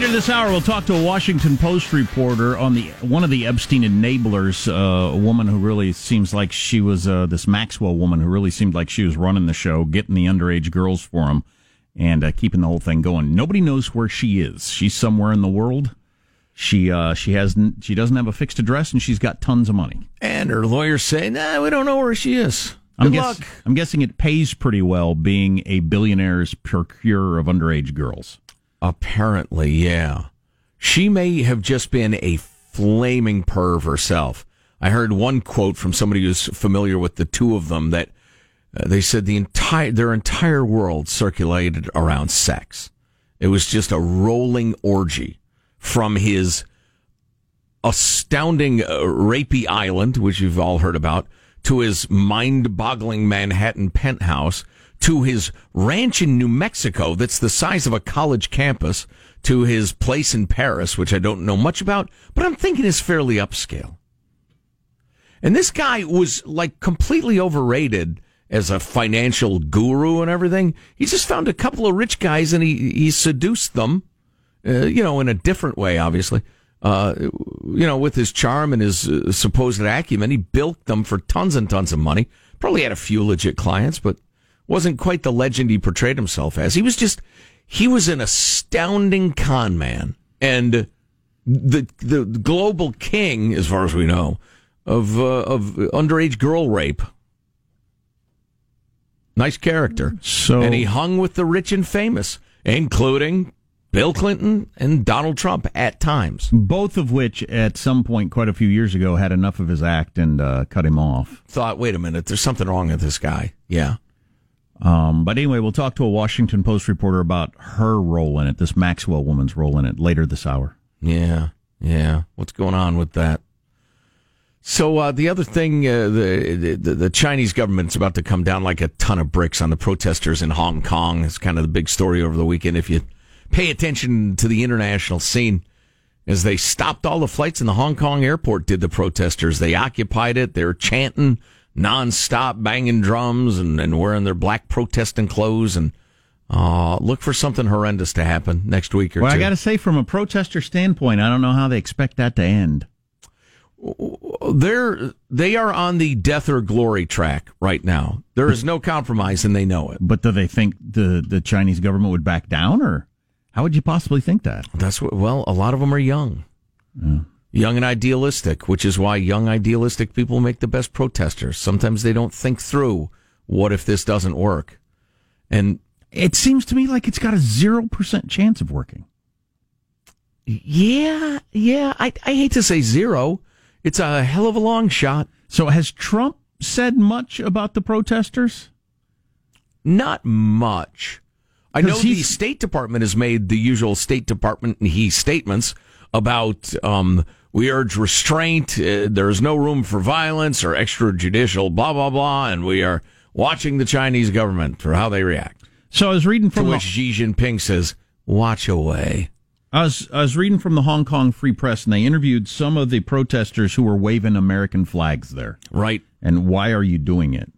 Later this hour, we'll talk to a Washington Post reporter on the one of the Epstein enablers, uh, a woman who really seems like she was uh, this Maxwell woman who really seemed like she was running the show, getting the underage girls for him, and uh, keeping the whole thing going. Nobody knows where she is. She's somewhere in the world. She uh, she has she doesn't have a fixed address, and she's got tons of money. And her lawyers say, "Nah, we don't know where she is." Good I'm luck. Guess, I'm guessing it pays pretty well being a billionaire's procurer of underage girls. Apparently, yeah. She may have just been a flaming perv herself. I heard one quote from somebody who's familiar with the two of them that uh, they said the entire their entire world circulated around sex. It was just a rolling orgy from his astounding uh, rapey island, which you've all heard about, to his mind-boggling Manhattan penthouse, to his ranch in New Mexico that's the size of a college campus, to his place in Paris, which I don't know much about, but I'm thinking is fairly upscale. And this guy was like completely overrated as a financial guru and everything. He just found a couple of rich guys and he, he seduced them, uh, you know, in a different way, obviously. Uh, you know, with his charm and his uh, supposed acumen, he bilked them for tons and tons of money. Probably had a few legit clients, but wasn't quite the legend he portrayed himself as. He was just, he was an astounding con man and the, the global king, as far as we know, of, uh, of underage girl rape. Nice character. So, and he hung with the rich and famous, including Bill Clinton and Donald Trump at times. Both of which, at some point quite a few years ago, had enough of his act and uh, cut him off. Thought, wait a minute, there's something wrong with this guy. Yeah. Um, but anyway, we'll talk to a Washington Post reporter about her role in it, this Maxwell woman's role in it, later this hour. Yeah, yeah. What's going on with that? So uh, the other thing, uh, the, the the Chinese government's about to come down like a ton of bricks on the protesters in Hong Kong. It's kind of the big story over the weekend. If you pay attention to the international scene, as they stopped all the flights in the Hong Kong airport, did the protesters? They occupied it. They're chanting nonstop, banging drums and, and wearing their black protesting clothes and. Uh, look for something horrendous to happen next week or well, two. I got to say, from a protester standpoint, I don't know how they expect that to end. They're they are on the death or glory track right now. There is no compromise, and they know it. But do they think the the Chinese government would back down, or how would you possibly think that? That's what. Well, a lot of them are young, yeah. Young and idealistic, which is why young idealistic people make the best protesters. Sometimes they don't think through what if this doesn't work, and it seems to me like it's got a zero percent chance of working. Yeah, yeah. I I hate to say zero. It's a hell of a long shot. So has Trump said much about the protesters? Not much. I know the State Department has made the usual State Department and he statements about um, we urge restraint. Uh, there is no room for violence or extrajudicial blah blah blah, and we are watching the Chinese government for how they react. So I was reading from to which Xi Jinping says, "Watch away." I was I was reading from the Hong Kong Free Press, and they interviewed some of the protesters who were waving American flags there. Right. And why are you doing it?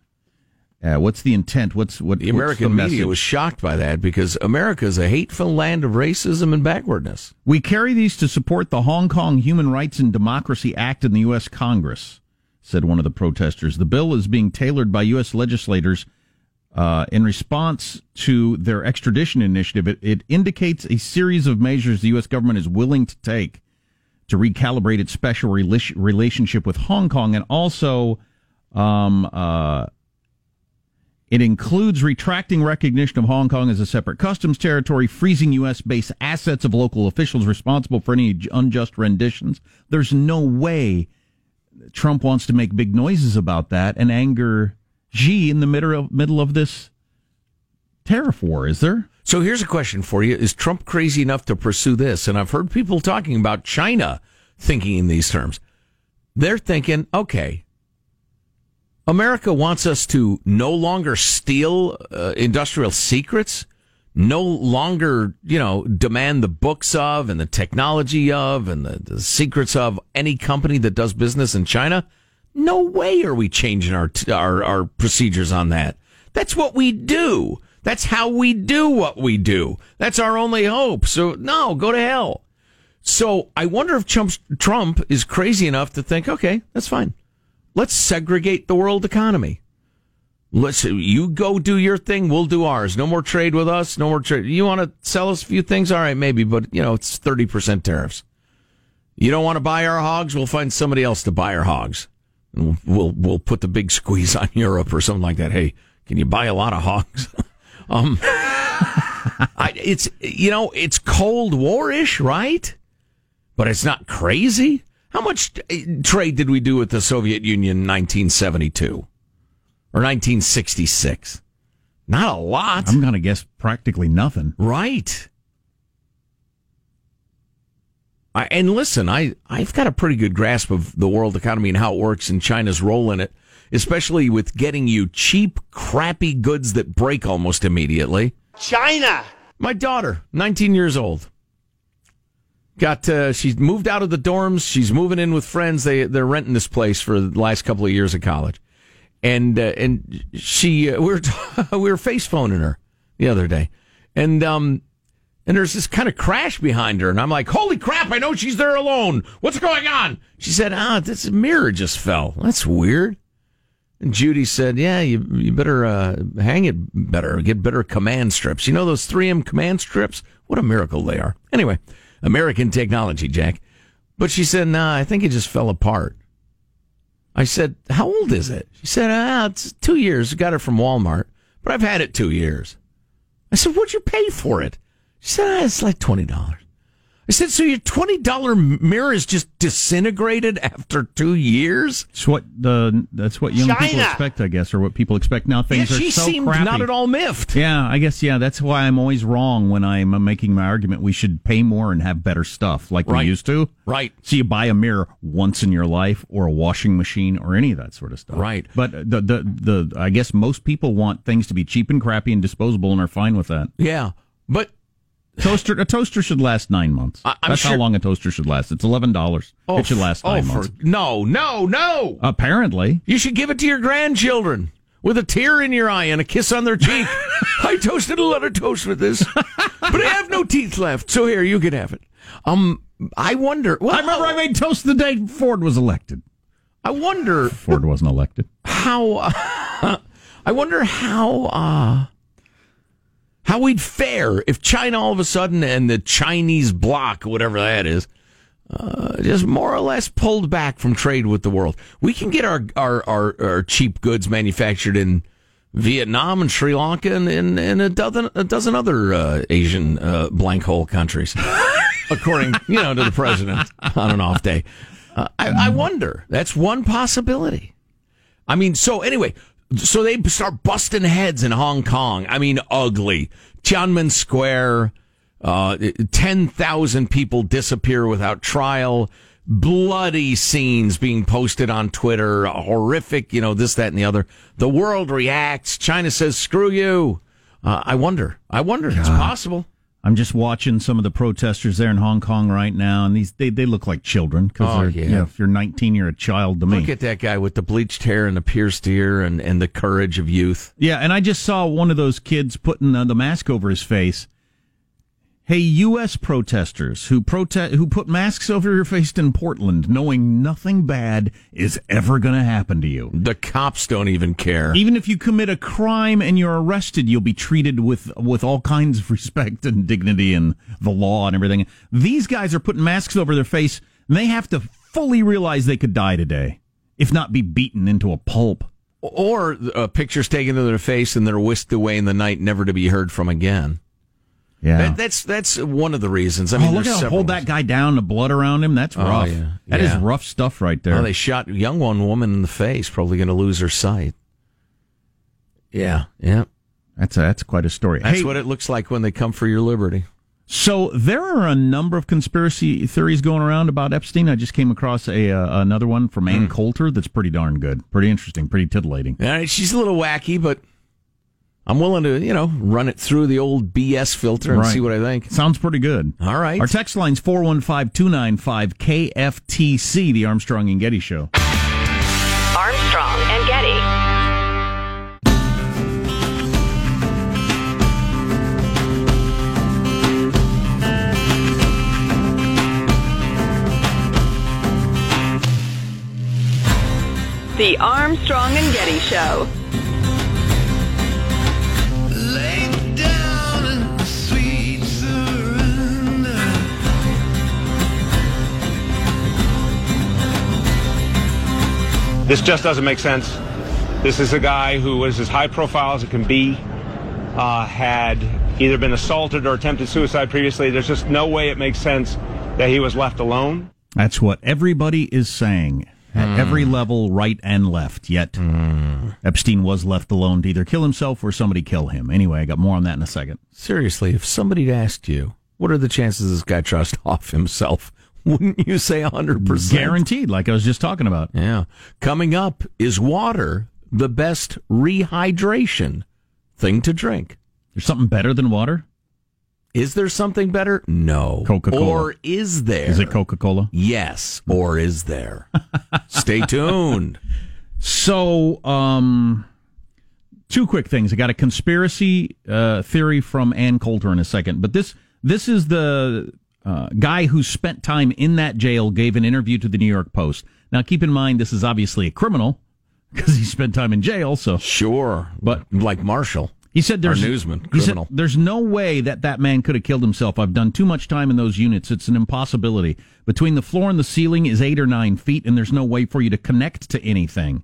Uh, what's the intent? What's what? The American the media was shocked by that because America is a hateful land of racism and backwardness. We carry these to support the Hong Kong Human Rights and Democracy Act in the U.S. Congress," said one of the protesters. The bill is being tailored by U.S. legislators. Uh, in response to their extradition initiative, it, it, indicates a series of measures the U.S. government is willing to take to recalibrate its special rela- relationship with Hong Kong, and also um, uh, it includes retracting recognition of Hong Kong as a separate customs territory, freezing U.S. based assets of local officials responsible for any unjust renditions. There's no way Trump wants to make big noises about that and anger Xi in the middle of, middle of this tariff war, is there? So here's a question for you. Is Trump crazy enough to pursue this? And I've heard people talking about China thinking in these terms. They're thinking, okay, America wants us to no longer steal uh, industrial secrets, no longer, you know, demand the books of and the technology of and the, the secrets of any company that does business in China. No way are we changing our, our, our procedures on that. That's what we do. That's how we do what we do. That's our only hope. So no, go to hell. So I wonder if Trump, Trump is crazy enough to think, okay, that's fine. Let's segregate the world economy. Let's you go do your thing, we'll do ours. No more trade with us. No more trade. You want to sell us a few things, all right, maybe, but you know it's thirty percent tariffs. You don't want to buy our hogs? We'll find somebody else to buy our hogs. And we'll we'll put the big squeeze on Europe or something like that. Hey, can you buy a lot of hogs? um, I, it's you know it's Cold War-ish, right? But it's not crazy. How much uh, trade did we do with the Soviet Union in 1972? or 1966. Not a lot. I'm going to guess practically nothing. Right. I, and listen, I, I've got a pretty good grasp of the world economy and how it works and China's role in it, especially with getting you cheap, crappy goods that break almost immediately. China! My daughter, 19 years old. Got uh, she's moved out of the dorms. She's moving in with friends. They they're renting this place for the last couple of years of college and uh, and she uh, we were we were face phoning her the other day, and um and there's this kind of crash behind her, and I'm like, holy crap! I know she's there alone. What's going on? She said, ah, this mirror just fell. That's weird. And Judy said, yeah, you you better uh, hang it better, get better command strips. You know those 3M command strips? What a miracle they are. Anyway, American technology, Jack. But she said, nah, I think it just fell apart. I said, How old is it? She said, ah, It's two years. got it from Walmart, but I've had it two years. I said, What'd you pay for it? She said, ah, It's like $20. I said, so your twenty dollar mirror is just disintegrated after two years. It's what the that's what young China. people expect, I guess, or what people expect now. Things yeah, she are so seemed crappy. not at all miffed. Yeah, I guess yeah. That's why I'm always wrong when I'm making my argument. We should pay more and have better stuff like right. we used to. Right. So you buy a mirror once in your life, or a washing machine, or any of that sort of stuff. Right. But the the the I guess most people want things to be cheap and crappy and disposable, and are fine with that. Yeah, but Toaster a toaster should last nine months. I, That's sure. how long a toaster should last. It's eleven dollars. Oh, it should last nine oh, months. For, no, no, no. Apparently, you should give it to your grandchildren with a tear in your eye and a kiss on their cheek. I toasted a lot of toast with this, but I have no teeth left. So here, you can have it. Um, I wonder. Well, I remember I made toast the day Ford was elected. I wonder. Ford wasn't elected. How? Uh, I wonder how. Uh, how we'd fare if China all of a sudden and the Chinese bloc, whatever that is, uh, just more or less pulled back from trade with the world. We can get our, our, our, our cheap goods manufactured in Vietnam and Sri Lanka and, and, and a dozen a dozen other uh, Asian uh, blank hole countries, according you know to the president on an off day. Uh, I, I wonder. That's one possibility. I mean, so anyway, so they start busting heads in Hong Kong. I mean, ugly. Tiananmen Square, uh, 10,000 people disappear without trial. Bloody scenes being posted on Twitter. Horrific, you know, this, that, and the other. The world reacts. China says, screw you. Uh, I wonder. I wonder. It's possible. I'm just watching some of the protesters there in Hong Kong right now, and these they, they look like children because oh, yeah. You know, if you're 19, you're a child to me. Look at that guy with the bleached hair and the pierced ear and, and the courage of youth. Yeah, and I just saw one of those kids putting uh, the mask over his face, Hey, U.S. protesters who protest who put masks over your face in Portland, knowing nothing bad is ever going to happen to you. The cops don't even care. Even if you commit a crime and you're arrested, you'll be treated with with all kinds of respect and dignity and the law and everything. These guys are putting masks over their face, and they have to fully realize they could die today, if not be beaten into a pulp. Or uh, pictures taken of their face and they're whisked away in the night, never to be heard from again. Yeah, that, that's that's one of the reasons. I mean, oh, look how hold that guy down, the blood around him. That's oh, rough. Oh, yeah. That yeah. is rough stuff right there. Oh, they shot young one woman in the face, probably going to lose her sight. Yeah, yeah. That's a, that's quite a story. That's hey, what it looks like when they come for your liberty. So there are a number of conspiracy theories going around about Epstein. I just came across a uh, another one from Ann mm. Coulter that's pretty darn good, pretty interesting, pretty titillating. All right, she's a little wacky, but I'm willing to, you know, run it through the old BS filter and right. see what I think. Sounds pretty good. All right. Our text line's 415-295-KFTC, the Armstrong and Getty Show. Armstrong and Getty. The Armstrong and Getty Show. This just doesn't make sense. This is a guy who was as high profile as it can be, uh, had either been assaulted or attempted suicide previously. There's just no way it makes sense that he was left alone. That's what everybody is saying at Hmm. every level, right and left. Yet Epstein was left alone to either kill himself or somebody kill him. Anyway, I got more on that in a second. Seriously, if somebody asked you, what are the chances this guy trusts off himself? Wouldn't you say 100%? Guaranteed, like I was just talking about. Yeah. Coming up is water the best rehydration thing to drink? There's something better than water. Is there something better? No. Coca-Cola. Or is there? Is it Coca Cola? Yes. Or is there? Stay tuned. So, um, two quick things. I got a conspiracy uh, theory from Ann Coulter in a second, but this this is the uh, guy who spent time in that jail gave an interview to the New York Post. Now, keep in mind this is obviously a criminal because he spent time in jail. So, Sure. But- like Marshall. he said there's Our newsman, he said, criminal. there's no way that that man could have killed himself. I've done too much time in those units. It's an impossibility. Between the floor and the ceiling is eight or nine feet, and there's no way for you to connect to anything.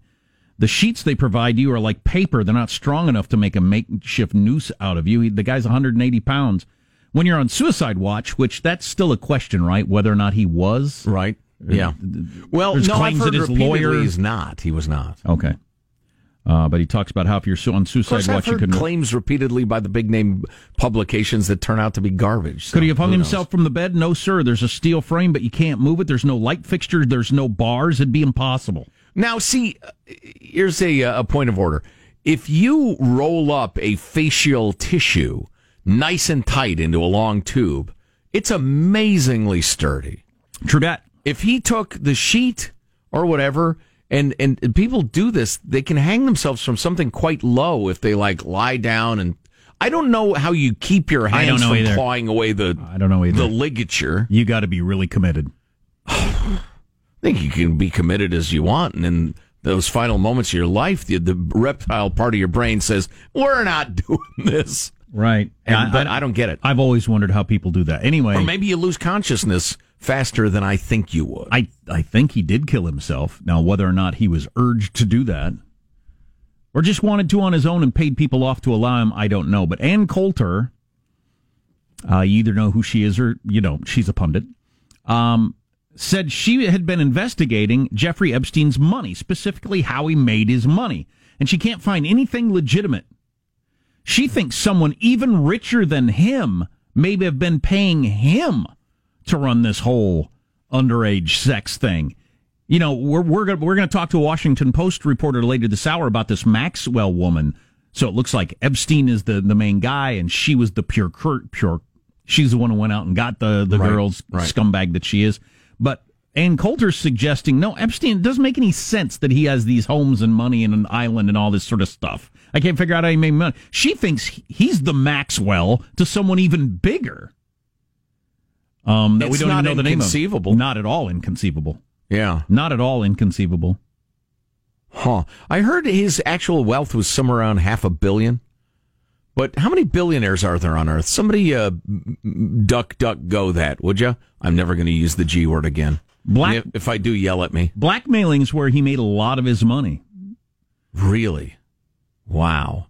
The sheets they provide you are like paper. They're not strong enough to make a makeshift noose out of you. The guy's 180 pounds. When you're on suicide watch, which that's still a question, right? Whether or not he was. Right. Yeah. Well, There's no, I've heard that his lawyer- he's not. He was not. Okay. Uh, but he talks about how if you're on suicide watch, you can. claims repeatedly by the big name publications that turn out to be garbage. So Could he have hung himself from the bed? No, sir. There's a steel frame, but you can't move it. There's no light fixture. There's no bars. It'd be impossible. Now, see, uh, here's a, uh, a point of order. If you roll up a facial tissue nice and tight into a long tube, it's amazingly sturdy. True that. If he took the sheet or whatever, and, and people do this, they can hang themselves from something quite low if they like lie down and. I don't know how you keep your I don't hands know from either. clawing away the I don't know either. the ligature. You got to be really committed. I think you can be committed as you want, and in those final moments of your life, the, the reptile part of your brain says, "We're not doing this." Right. And, but I don't get it. I've always wondered how people do that. Anyway, Or maybe you lose consciousness faster than I think you would. I, I think he did kill himself. Now, whether or not he was urged to do that or just wanted to on his own and paid people off to allow him, I don't know. But Ann Coulter, uh, you either know who she is or you don't. She's a pundit. Um, said she had been investigating Jeffrey Epstein's money, specifically how he made his money, and she can't find anything legitimate. She thinks someone even richer than him maybe have been paying him to run this whole underage sex thing. You know, we're we're gonna, we're going to talk to a Washington Post reporter later this hour about this Maxwell woman. So it looks like Epstein is the the main guy, and she was the pure pure. She's the one who went out and got the the Right, girls right. scumbag that she is. But Ann Coulter's suggesting no, Epstein it doesn't make any sense that he has these homes and money and an island and all this sort of stuff. I can't figure out how he made money. She thinks he's the Maxwell to someone even bigger. Um, that we don't not even know the name of. Not at all inconceivable. yeah. Not at all inconceivable. Huh. I heard his actual wealth was somewhere around half a billion. But how many billionaires are there on Earth? Somebody uh, duck, duck, go that, would you? I'm never going to use the G word again. Black If, if I do, yell at me. blackmailing's where he made a lot of his money. Really? Wow.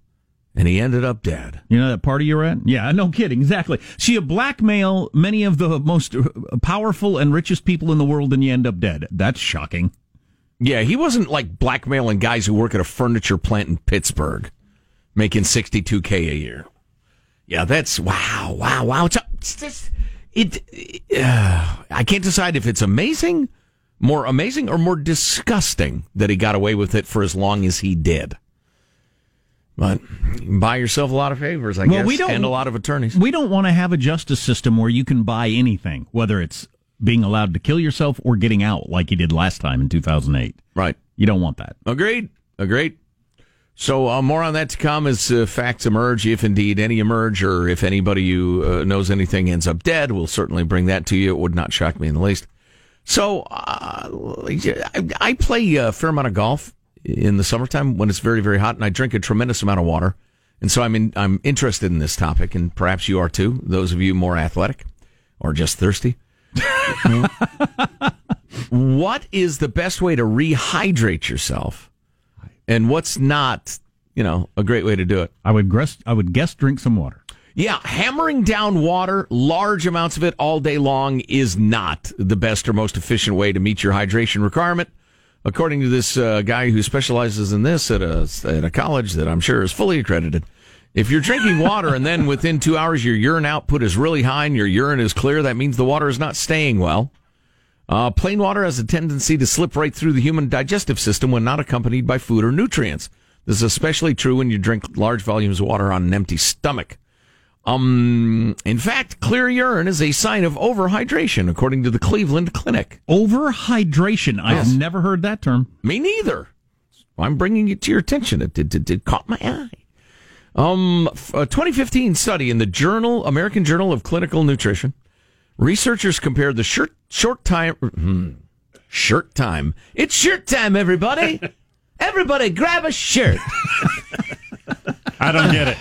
And he ended up dead. You know that party you're at? Yeah, no kidding. Exactly. So you blackmail many of the most uh, powerful and richest people in the world, and you end up dead. That's shocking. Yeah, he wasn't like blackmailing guys who work at a furniture plant in Pittsburgh, making 62K a year. Yeah, that's wow, wow, wow. It's, it's just, it, uh, I can't decide if it's amazing, more amazing, or more disgusting that he got away with it for as long as he did. But buy yourself a lot of favors, I Well, guess, we don't- and a lot of attorneys. We don't want to have a justice system where you can buy anything, whether it's being allowed to kill yourself or getting out, like you did last time in 2008. Right. You don't want that. Agreed. Agreed. So uh, more on that to come as uh, facts emerge, if indeed any emerge, or if anybody who uh, knows anything ends up dead, we'll certainly bring that to you. It would not shock me in the least. So uh, I, I play a fair amount of golf in the summertime when it's very, very hot, and I drink a tremendous amount of water. And so I'm in, I'm interested in this topic, and perhaps you are too. Those of you more athletic or just thirsty. what is the best way to rehydrate yourself, and what's not, you know, a great way to do it? I would guess. I would guess drink some water. Yeah, hammering down water, large amounts of it all day long, is not the best or most efficient way to meet your hydration requirement. According to this uh, guy who specializes in this at a, at a college that I'm sure is fully accredited, if you're drinking water and then within two hours your urine output is really high and your urine is clear, that means the water is not staying well. Uh, plain water has a tendency to slip right through the human digestive system when not accompanied by food or nutrients. This is especially true when you drink large volumes of water on an empty stomach. Um, in fact, clear urine is a sign of overhydration, according to the Cleveland Clinic. Overhydration. I've never heard that term. Me neither. I'm bringing it to your attention. It, it, it, it caught my eye. Um, a 2015 study in the Journal, American Journal of Clinical Nutrition, researchers compared the short, short time, hmm, shirt time. It's shirt time, everybody. everybody grab a shirt. I don't get it.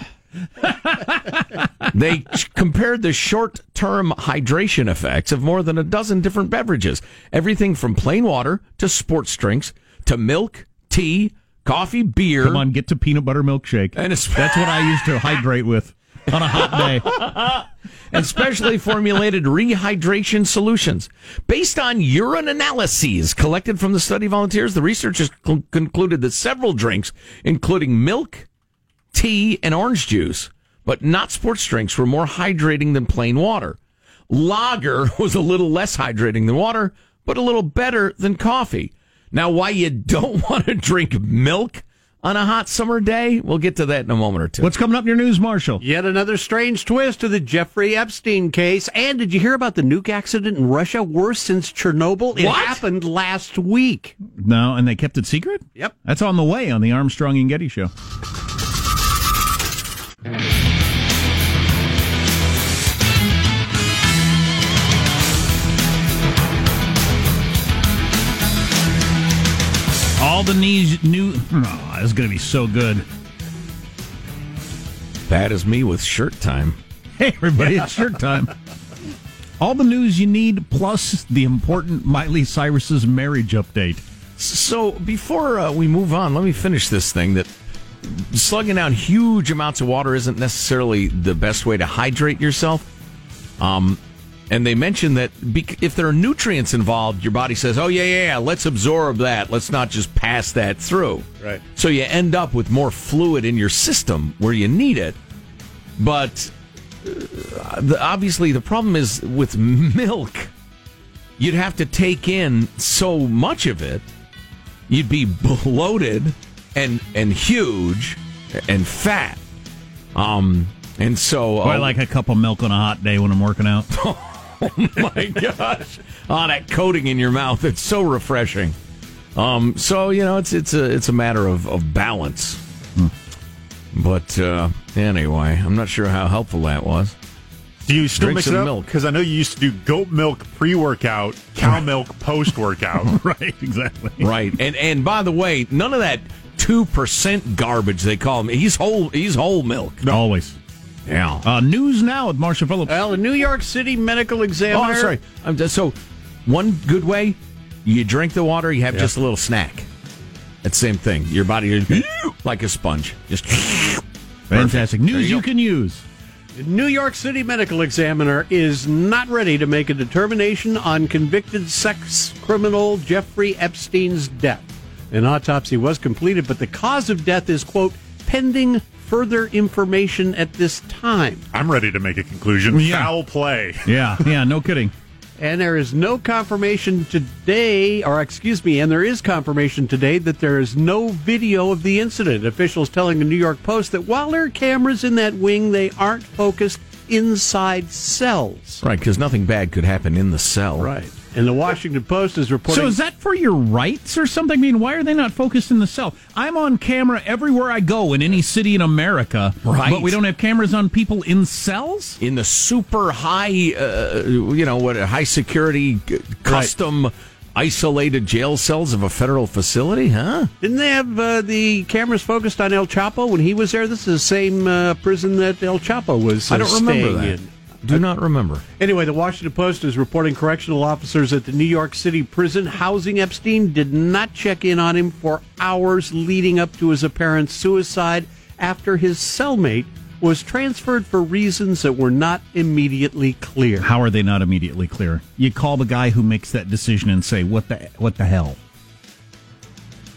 They ch- compared the short term hydration effects of more than a dozen different beverages. Everything from plain water to sports drinks to milk, tea, coffee, beer. Come on, get to peanut butter milkshake. And That's what I used to hydrate with on a hot day. and specially formulated rehydration solutions. Based on urine analyses collected from the study volunteers, the researchers cl- concluded that several drinks, including milk, tea, and orange juice, but not sports drinks, were more hydrating than plain water. Lager was a little less hydrating than water, but a little better than coffee. Now, why you don't want to drink milk on a hot summer day, we'll get to that in a moment or two. What's coming up in your news, Marshall? Yet another strange twist to the Jeffrey Epstein case. And did you hear about the nuke accident in Russia? Worse since Chernobyl. It What? happened last week. No, and they kept it secret? Yep. That's on the way on the Armstrong and Getty show. All the knees new. Oh, this is going to be so good. that is me with shirt time. Hey, everybody, it's shirt time. All the news you need, plus the important Miley Cyrus's marriage update. So before uh, we move on, let me finish this thing that slugging down huge amounts of water isn't necessarily the best way to hydrate yourself. Um, and they mentioned that if there are nutrients involved, your body says, "Oh yeah, yeah, yeah, let's absorb that. Let's not just pass that through." Right. So you end up with more fluid in your system where you need it. But uh, the, obviously, the problem is with milk. You'd have to take in so much of it you'd be bloated and and huge and fat. Um, and so I uh, like a cup of milk on a hot day when I'm working out. Oh my gosh, oh, that coating in your mouth, it's so refreshing. Um, so you know, it's it's a it's a matter of of balance. But uh, anyway, I'm not sure how helpful that was. Do you still Drink mix it up? milk. Because I know you used to do goat milk pre-workout, cow milk post-workout. right, exactly. Right, and and by the way, none of that two percent garbage they call him. He's whole. He's whole milk. Always. Yeah. Uh, news now with Marshall Phillips. Well, the New York City medical Oh, examiner. I'm sorry. I'm just, so one good way, you drink the water, you have just a little snack. It's the same thing. Your body is like a sponge. Just Fantastic. There News you you can use. New York City medical examiner is not ready to make a determination on convicted sex criminal Jeffrey Epstein's death. An autopsy was completed, but the cause of death is, quote, pending further information at this time. I'm ready to make a conclusion. Yeah. Foul play. Yeah, yeah, no kidding. And there is no confirmation today, or excuse me, and there is confirmation today that there is no video of the incident. Officials telling the New York Post that while there are cameras in that wing, they aren't focused inside cells. right, because nothing bad could happen in the cell. Right. And the Washington Post is reporting. So is that for your rights or something? I mean, why are they not focused in the cell? I'm on camera everywhere I go in any city in America, Right. But we don't have cameras on people in cells. In the super high, uh, you know, what high security, custom isolated jail cells of a federal facility, huh? Didn't they have uh, the cameras focused on El Chapo when he was there? This is the same uh, prison that El Chapo was. Uh, I don't remember that. In. Do not remember. Anyway, the Washington Post is reporting correctional officers at the New York City prison housing Epstein did not check in on him for hours leading up to his apparent suicide after his cellmate was transferred for reasons that were not immediately clear. How are they not immediately clear? You call the guy who makes that decision and say, "What the what the hell?"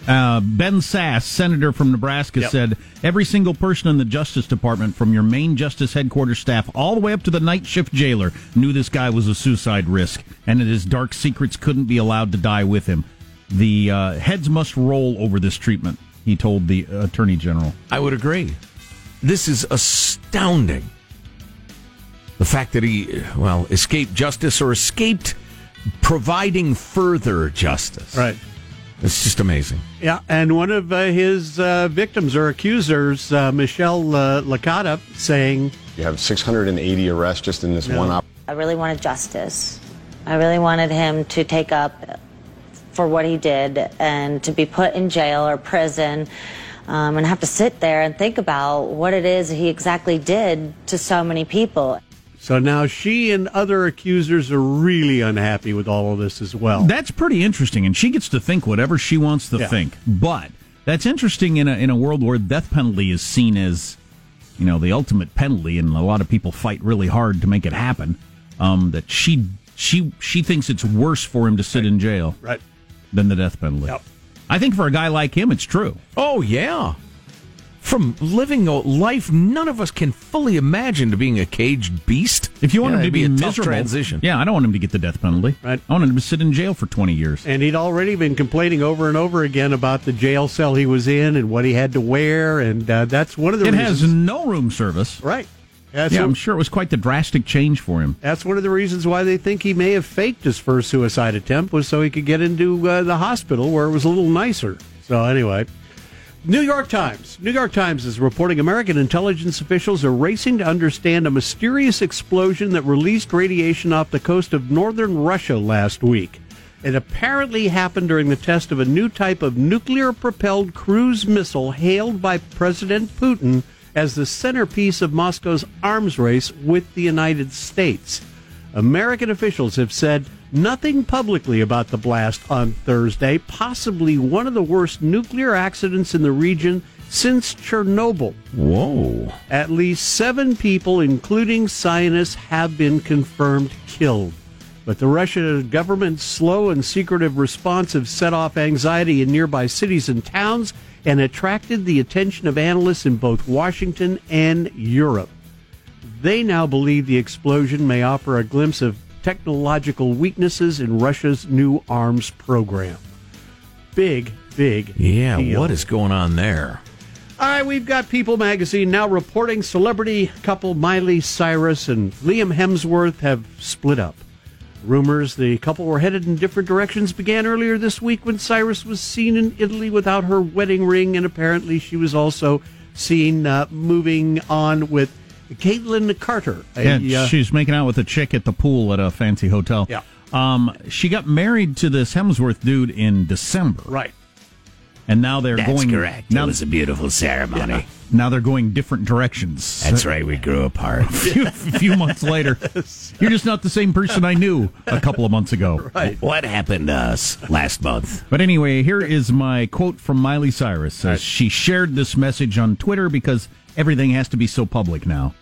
Uh, ben Sasse, senator from Nebraska, Yep. said every single person in the Justice Department, from your main Justice headquarters staff all the way up to the night shift jailer, knew this guy was a suicide risk, and that his dark secrets couldn't be allowed to die with him. The uh, heads must roll over this treatment, he told the Attorney General. I would agree. This is astounding. The fact that he, well, escaped justice or escaped providing further justice. Right. It's just amazing. Yeah, and one of uh, his uh, victims or accusers, uh, Michelle uh, Licata, saying, You have 680 arrests just in this one op. I really wanted justice. I really wanted him to take up for what he did and to be put in jail or prison um, and have to sit there and think about what it is he exactly did to so many people. So now she and other accusers are really unhappy with all of this as well. That's pretty interesting, and she gets to think whatever she wants to Yeah. think. But that's interesting in a in a world where death penalty is seen as, you know, the ultimate penalty, and a lot of people fight really hard to make it happen. Um, that she she she thinks it's worse for him to sit in jail right. than the death penalty. Yep. I think for a guy like him, it's true. Oh, yeah. From living a life none of us can fully imagine to being a caged beast. If you want Yeah, him to it'd be, a miserable, tough transition. yeah, I don't want him to get the death penalty. Right. I want him to sit in jail for twenty years. And he'd already been complaining over and over again about the jail cell he was in and what he had to wear, and uh, that's one of the reasons. It has no room service. right. That's, Yeah, one, I'm sure it was quite the drastic change for him. that's one of the reasons why they think he may have faked his first suicide attempt was so he could get into uh, the hospital where it was a little nicer. So anyway, New York Times. New York Times is reporting American intelligence officials are racing to understand a mysterious explosion that released radiation off the coast of northern Russia last week. It apparently happened during the test of a new type of nuclear propelled cruise missile hailed by President Putin as the centerpiece of Moscow's arms race with the United States. American officials have said nothing publicly about the blast on Thursday, possibly one of the worst nuclear accidents in the region since Chernobyl. Whoa. At least seven people, including scientists, have been confirmed killed. But the Russian government's slow and secretive response have set off anxiety in nearby cities and towns and attracted the attention of analysts in both Washington and Europe. They now believe the explosion may offer a glimpse of technological weaknesses in Russia's new arms program. Big, big. Yeah, deal. what is going on there? All right, we've got People magazine now reporting celebrity couple Miley Cyrus and Liam Hemsworth have split up. Rumors the couple were headed in different directions began earlier this week when Cyrus was seen in Italy without her wedding ring, and apparently she was also seen uh, moving on with Kaitlynn Carter. a, Yeah, uh, she's making out with a chick at the pool at a fancy hotel. Yeah. Um, she got married to this Hemsworth dude in December, right. and now they're going. correct. Now, it was a beautiful ceremony. now they're going different directions. That's right. We grew apart. a few, a few months later, you're just not the same person I knew a couple of months ago. Right. What happened to us last month? But anyway, here is my quote from Miley Cyrus. Says she shared this message on Twitter because everything has to be so public now.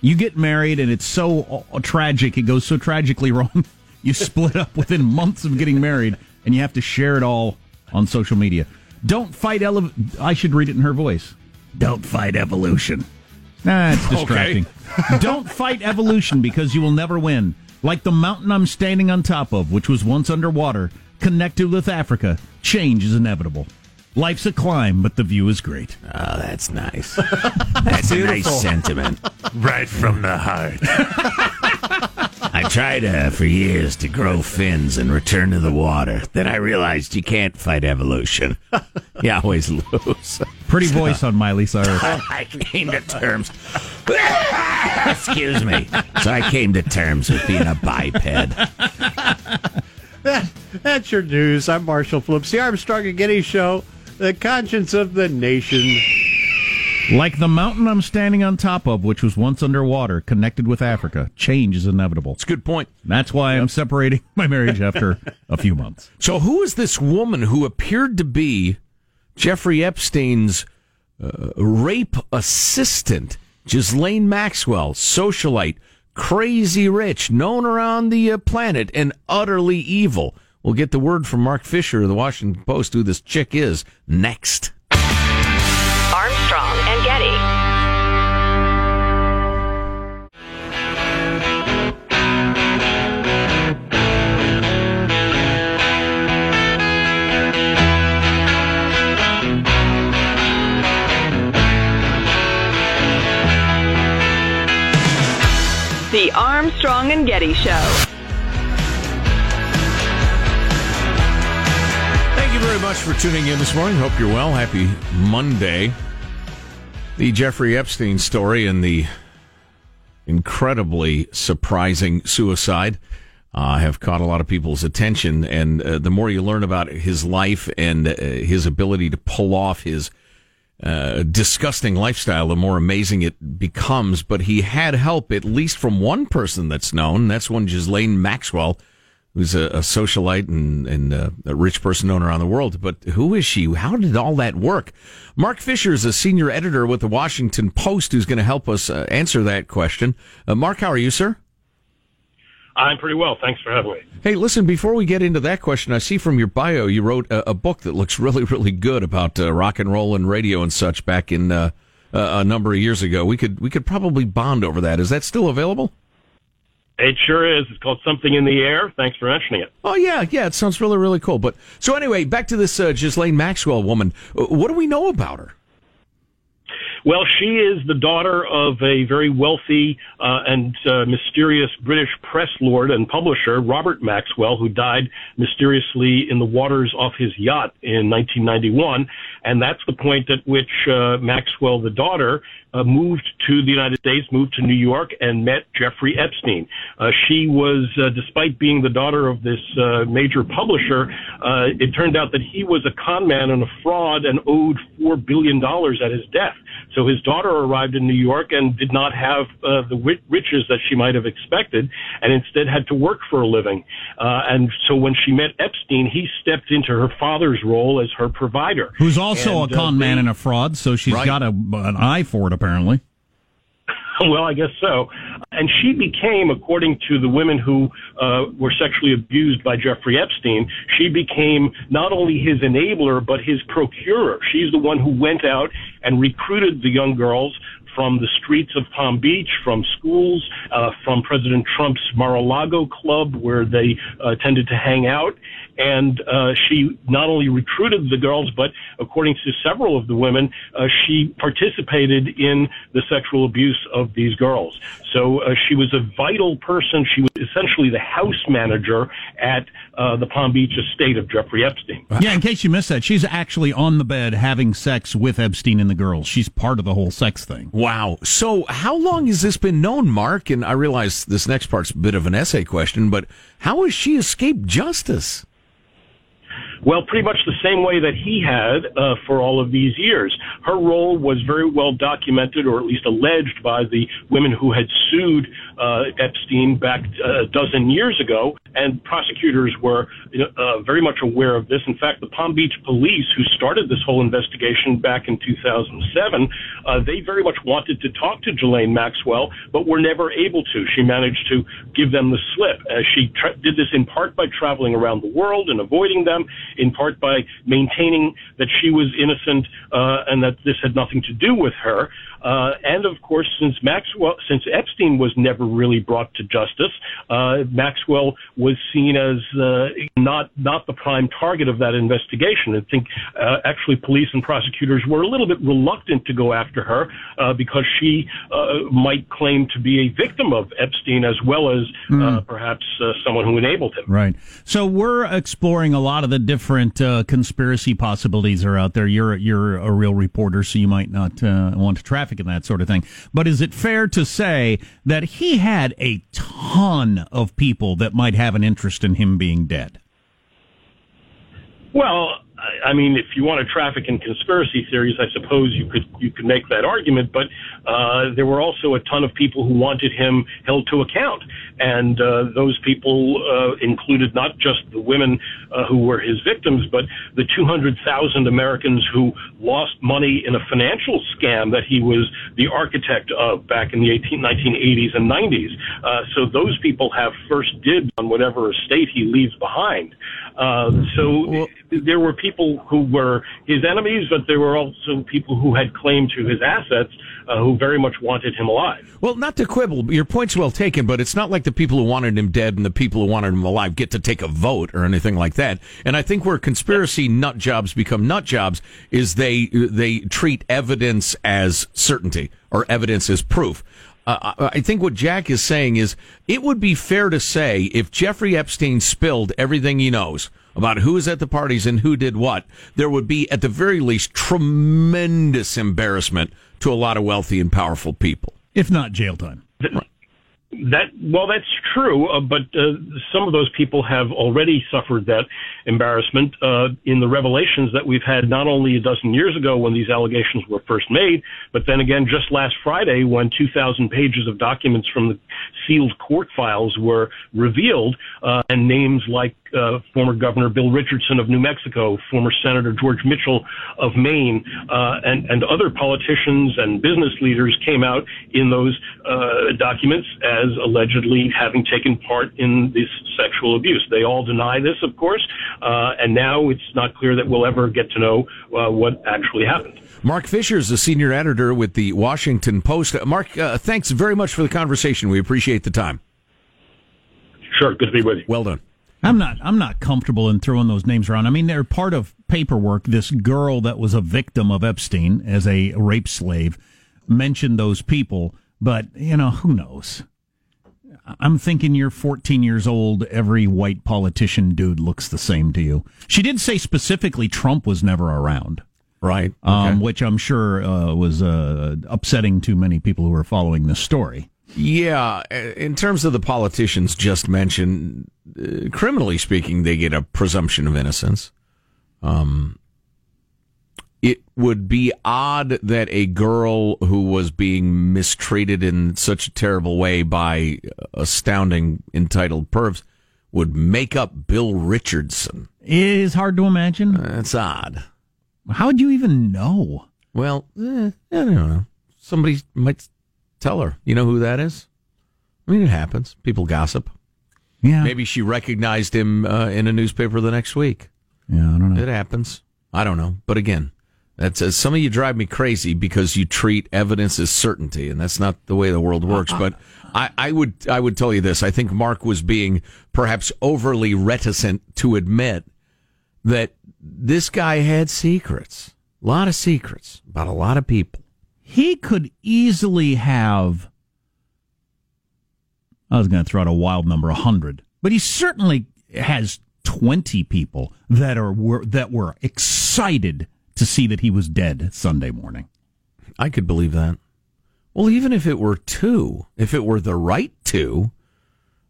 You get married and it's so uh, tragic, it goes so tragically wrong. You split up within months of getting married and you have to share it all on social media. Don't fight ele- I should read it in her voice. Don't fight evolution. Nah, it's distracting. Don't fight evolution because you will never win. Like the mountain I'm standing on top of, which was once underwater, connected with Africa, change is inevitable. Life's a climb, but the view is great. Oh, that's nice. That's a nice sentiment. Right from the heart. I tried uh, for years to grow fins and return to the water. Then I realized you can't fight evolution. You always lose. Pretty voice on Miley Cyrus. I came to terms. Excuse me. So I came to terms with being a biped. That's your news. I'm Marshall Phillips, the Armstrong and Getty Show, the conscience of the nation. Like the mountain I'm standing on top of, which was once underwater, connected with Africa, change is inevitable. It's a good point. That's why I'm separating my marriage after a few months. So, who is this woman who appeared to be Jeffrey Epstein's uh, rape assistant? Ghislaine Maxwell, socialite, crazy rich, known around the uh, planet, and utterly evil. We'll get the word from Marc Fisher of the Washington Post who this chick is next. Armstrong and Getty. The Armstrong and Getty Show. Very much for tuning in this morning. Hope you're well. Happy Monday. The Jeffrey Epstein story and the incredibly surprising suicide uh, have caught a lot of people's attention. And uh, the more you learn about his life and uh, his ability to pull off his uh, disgusting lifestyle, the more amazing it becomes. But he had help, at least from one person that's known. That's one Ghislaine Maxwell, who's a, a socialite and, and uh, a rich person known around the world. But who is she? How did all that work? Marc Fisher is a senior editor with the Washington Post who's going to help us uh, answer that question. Uh, Marc, how are you, sir? I'm pretty well. Thanks for having me. Hey, listen, before we get into that question, I see from your bio you wrote a, a book that looks really, really good about uh, rock and roll and radio and such back in uh, uh, a number of years ago. We could we could probably bond over that. Is that still available? It sure is. It's called Something in the Air. Thanks for mentioning it. Oh yeah, yeah. It sounds really, really cool. But so anyway, back to this uh, Ghislaine Maxwell woman. Uh, What do we know about her? Well, she is the daughter of a very wealthy uh, and uh, mysterious British press lord and publisher, Robert Maxwell, who died mysteriously in the waters off his yacht in 1991. And that's the point at which uh, Maxwell, the daughter, uh, moved to the United States, moved to New York, and met Jeffrey Epstein. Uh, she was, uh, despite being the daughter of this uh, major publisher, uh, it turned out that he was a con man and a fraud and owed four billion dollars at his death. So his daughter arrived in New York and did not have uh, the riches that she might have expected, and instead had to work for a living. Uh, and so when she met Epstein, he stepped into her father's role as her provider. Who's also And, a con man and a fraud, so she's Right. got a, an eye for it, apparently. well, I guess so. And she became, according to the women who uh, were sexually abused by Jeffrey Epstein, she became not only his enabler, but his procurer. She's the one who went out and recruited the young girls from the streets of Palm Beach, from schools, uh, from President Trump's Mar-a-Lago club, where they uh, tended to hang out. And uh, she not only recruited the girls, but according to several of the women, uh, she participated in the sexual abuse of these girls. So uh, she was a vital person. She was essentially the house manager at uh, the Palm Beach estate of Jeffrey Epstein. Yeah, in case you missed that, she's actually on the bed having sex with Epstein and the girls. She's part of the whole sex thing. Wow. So how long has this been known, Marc? And I realize this next part's a bit of an essay question, but how has she escaped justice? Well, pretty much the same way that he had uh, for all of these years. Her role was very well documented, or at least alleged, by the women who had sued uh, Epstein back uh, a dozen years ago, and prosecutors were uh, very much aware of this. In fact, the Palm Beach police, who started this whole investigation back in 2007, uh, they very much wanted to talk to Ghislaine Maxwell, but were never able to. She managed to give them the slip. She tra- did this in part by traveling around the world and avoiding them, in part by maintaining that she was innocent uh, and that this had nothing to do with her. Uh, and of course, since Maxwell, since Epstein was never really brought to justice, uh, Maxwell was seen as uh, not not the prime target of that investigation. I think uh, actually police and prosecutors were a little bit reluctant to go after her uh, because she uh, might claim to be a victim of Epstein as well as uh, perhaps uh, someone who enabled him. Right. So we're exploring a lot of the different uh, conspiracy possibilities are out there. You're you're a real reporter, so you might not uh, want to traffic in that sort of thing. But is it fair to say that he had a ton of people that might have an interest in him being dead? Well, I- mean, if you want to traffic in conspiracy theories, I suppose you could you could make that argument. But uh, there were also a ton of people who wanted him held to account, and uh, those people uh, included not just the women uh, who were his victims, but the 200,000 Americans who lost money in a financial scam that he was the architect of back in the 18, 1980s and 90s. Uh, so those people have first dibs on whatever estate he leaves behind. Uh, so there were people who were his enemies, but there were also people who had claim to his assets uh, who very much wanted him alive. Well, not to quibble, your point's well taken, but it's not like the people who wanted him dead and the people who wanted him alive get to take a vote or anything like that. And I think where conspiracy nut jobs become nut jobs is they they treat evidence as certainty or evidence as proof. Uh, I think what Jack is saying is it would be fair to say if Jeffrey Epstein spilled everything he knows about who was at the parties and who did what, there would be at the very least tremendous embarrassment to a lot of wealthy and powerful people. If not jail time. That well, that's true, uh, but uh, some of those people have already suffered that embarrassment uh, in the revelations that we've had not only a dozen years ago when these allegations were first made, but then again just last Friday when 2,000 pages of documents from the sealed court files were revealed, uh, and names like uh, former Governor Bill Richardson of New Mexico, former Senator George Mitchell of Maine, uh, and, and other politicians and business leaders came out in those documents as allegedly having taken part in this sexual abuse. They all deny this, of course, uh, and now it's not clear that we'll ever get to know uh, what actually happened. Marc Fisher is the senior editor with the Washington Post. Uh, Marc, uh, thanks very much for the conversation. We appreciate the time. Sure, good to be with you. Well done. I'm not. I'm not comfortable in throwing those names around. I mean, they're part of paperwork. This girl that was a victim of Epstein as a rape slave mentioned those people, but you know who knows. I'm thinking you're 14 years old. Every white politician dude looks the same to you. She did say specifically Trump was never around, right? Um, which I'm sure uh, was uh, upsetting to many people who are following this story. Yeah, in terms of the politicians just mentioned, uh, criminally speaking, they get a presumption of innocence. Um, it would be odd that a girl who was being mistreated in such a terrible way by astounding entitled pervs would make up Bill Richardson. It is hard to imagine. That's odd. How would you even know? Well, eh, I don't know. Somebody might tell her. You know who that is? I mean, it happens. People gossip. Yeah. Maybe she recognized him uh, in a newspaper the next week. Yeah, I don't know. It happens. I don't know. But again, that's uh, some of you drive me crazy because you treat evidence as certainty, and that's not the way the world works. But I, I would I would tell you this: I think Marc was being perhaps overly reticent to admit that this guy had secrets, a lot of secrets about a lot of people. He could easily have. I was going to throw out a wild number, a hundred, but he certainly has twenty people that are were, that were excited to see that he was dead Sunday morning. I could believe that. Well, even if it were two, if it were the right two,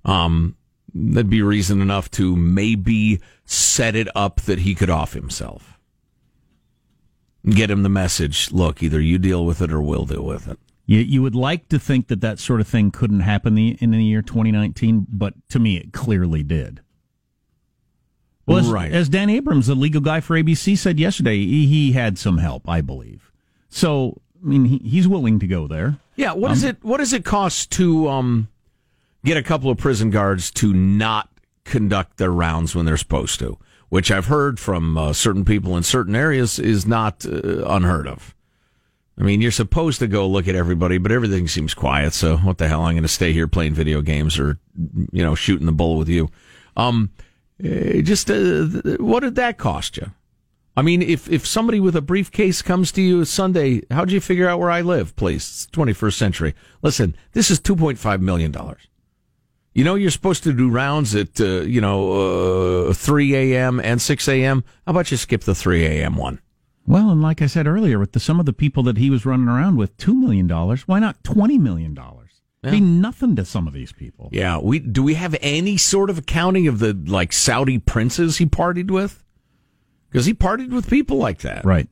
um, that'd be reason enough to maybe set it up that he could off himself. Get him the message. Look, either you deal with it or we'll deal with it. You, you would like to think that that sort of thing couldn't happen the, in the year 2019, but to me, it clearly did. Well, as, Right. as Dan Abrams, the legal guy for ABC, said yesterday, he, he had some help, I believe. So, I mean, he, he's willing to go there. Yeah. What does Um, it What does it cost to um, get a couple of prison guards to not conduct their rounds when they're supposed to? Which I've heard from uh, certain people in certain areas is not uh, unheard of. I mean, you're supposed to go look at everybody, but everything seems quiet. So what the hell? I'm going to stay here playing video games or, you know, shooting the bull with you. Um, eh, just uh, what did that cost you? I mean, if if somebody with a briefcase comes to you Sunday, how'd you figure out where I live? Please, it's 21st century. Listen, this is 2.5 million dollars. You know, you're supposed to do rounds at uh, you know uh, 3 a.m. and 6 a.m. How about you skip the 3 a.m. one? Well, and like I said earlier, with the, some of the people that he was running around with, $2 million, why not $20 million? Yeah. Be nothing to some of these people. Yeah, we do we have any sort of accounting of the like Saudi princes he partied with? because he partied with people like that. Right.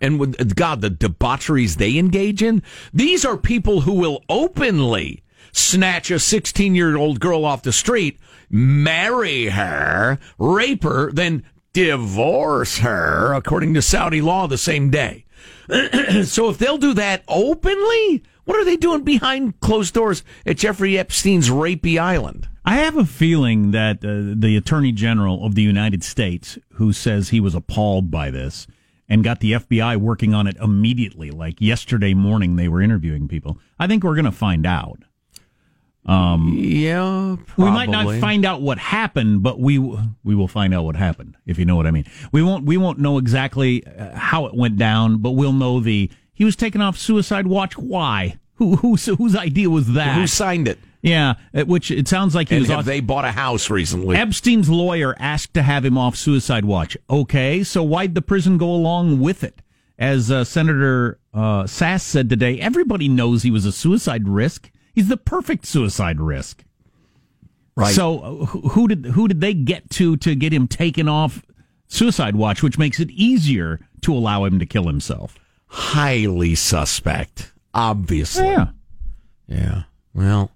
And with uh, God, the debaucheries they engage in, these are people who will openly snatch a 16 year old girl off the street, marry her, rape her, then divorce her, according to Saudi law, the same day. so if they'll do that openly, what are they doing behind closed doors at Jeffrey Epstein's rapey island? I have a feeling that uh, the Attorney General of the United States, who says he was appalled by this and got the FBI working on it immediately, like yesterday morning they were interviewing people, I think we're going to find out. Um, yeah, we might not find out what happened, but we we will find out what happened. If you know what I mean, we won't we won't know exactly uh, how it went down, but we'll know the he was taken off suicide watch. Why? Who whose whose idea was that? Who signed it? Yeah, uh, which it sounds like he and was. have off- they bought a house recently? Epstein's lawyer asked to have him off suicide watch. Okay, so why'd the prison go along with it? As uh, Senator uh, Sasse said today, everybody knows he was a suicide risk. He's the perfect suicide risk. Right. So uh, who who did who did they get to to get him taken off suicide watch, which makes it easier to allow him to kill himself? Highly suspect, obviously. Yeah. Yeah. Well,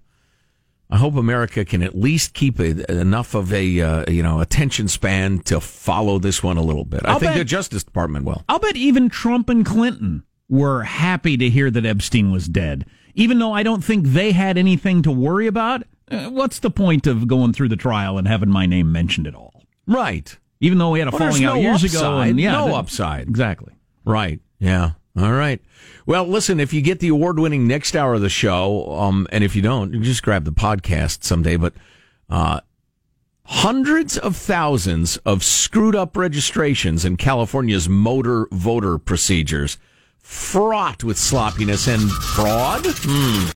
I hope America can at least keep a, enough of a uh, you know attention span to follow this one a little bit. I I'll think bet- the Justice Department will. I'll bet even Trump and Clinton were happy to hear that Epstein was dead. Even though I don't think they had anything to worry about, uh, what's the point of going through the trial and having my name mentioned at all? Right. Even though we had a Well, falling out no years upside. ago. And yeah, no that- upside. Exactly. Right. Yeah. All right. Well, listen, if you get the award winning next hour of the show, um, and if you don't, you just grab the podcast someday, but uh, hundreds of thousands of screwed up registrations in California's motor voter procedures, fraught with sloppiness and fraud. Hmm.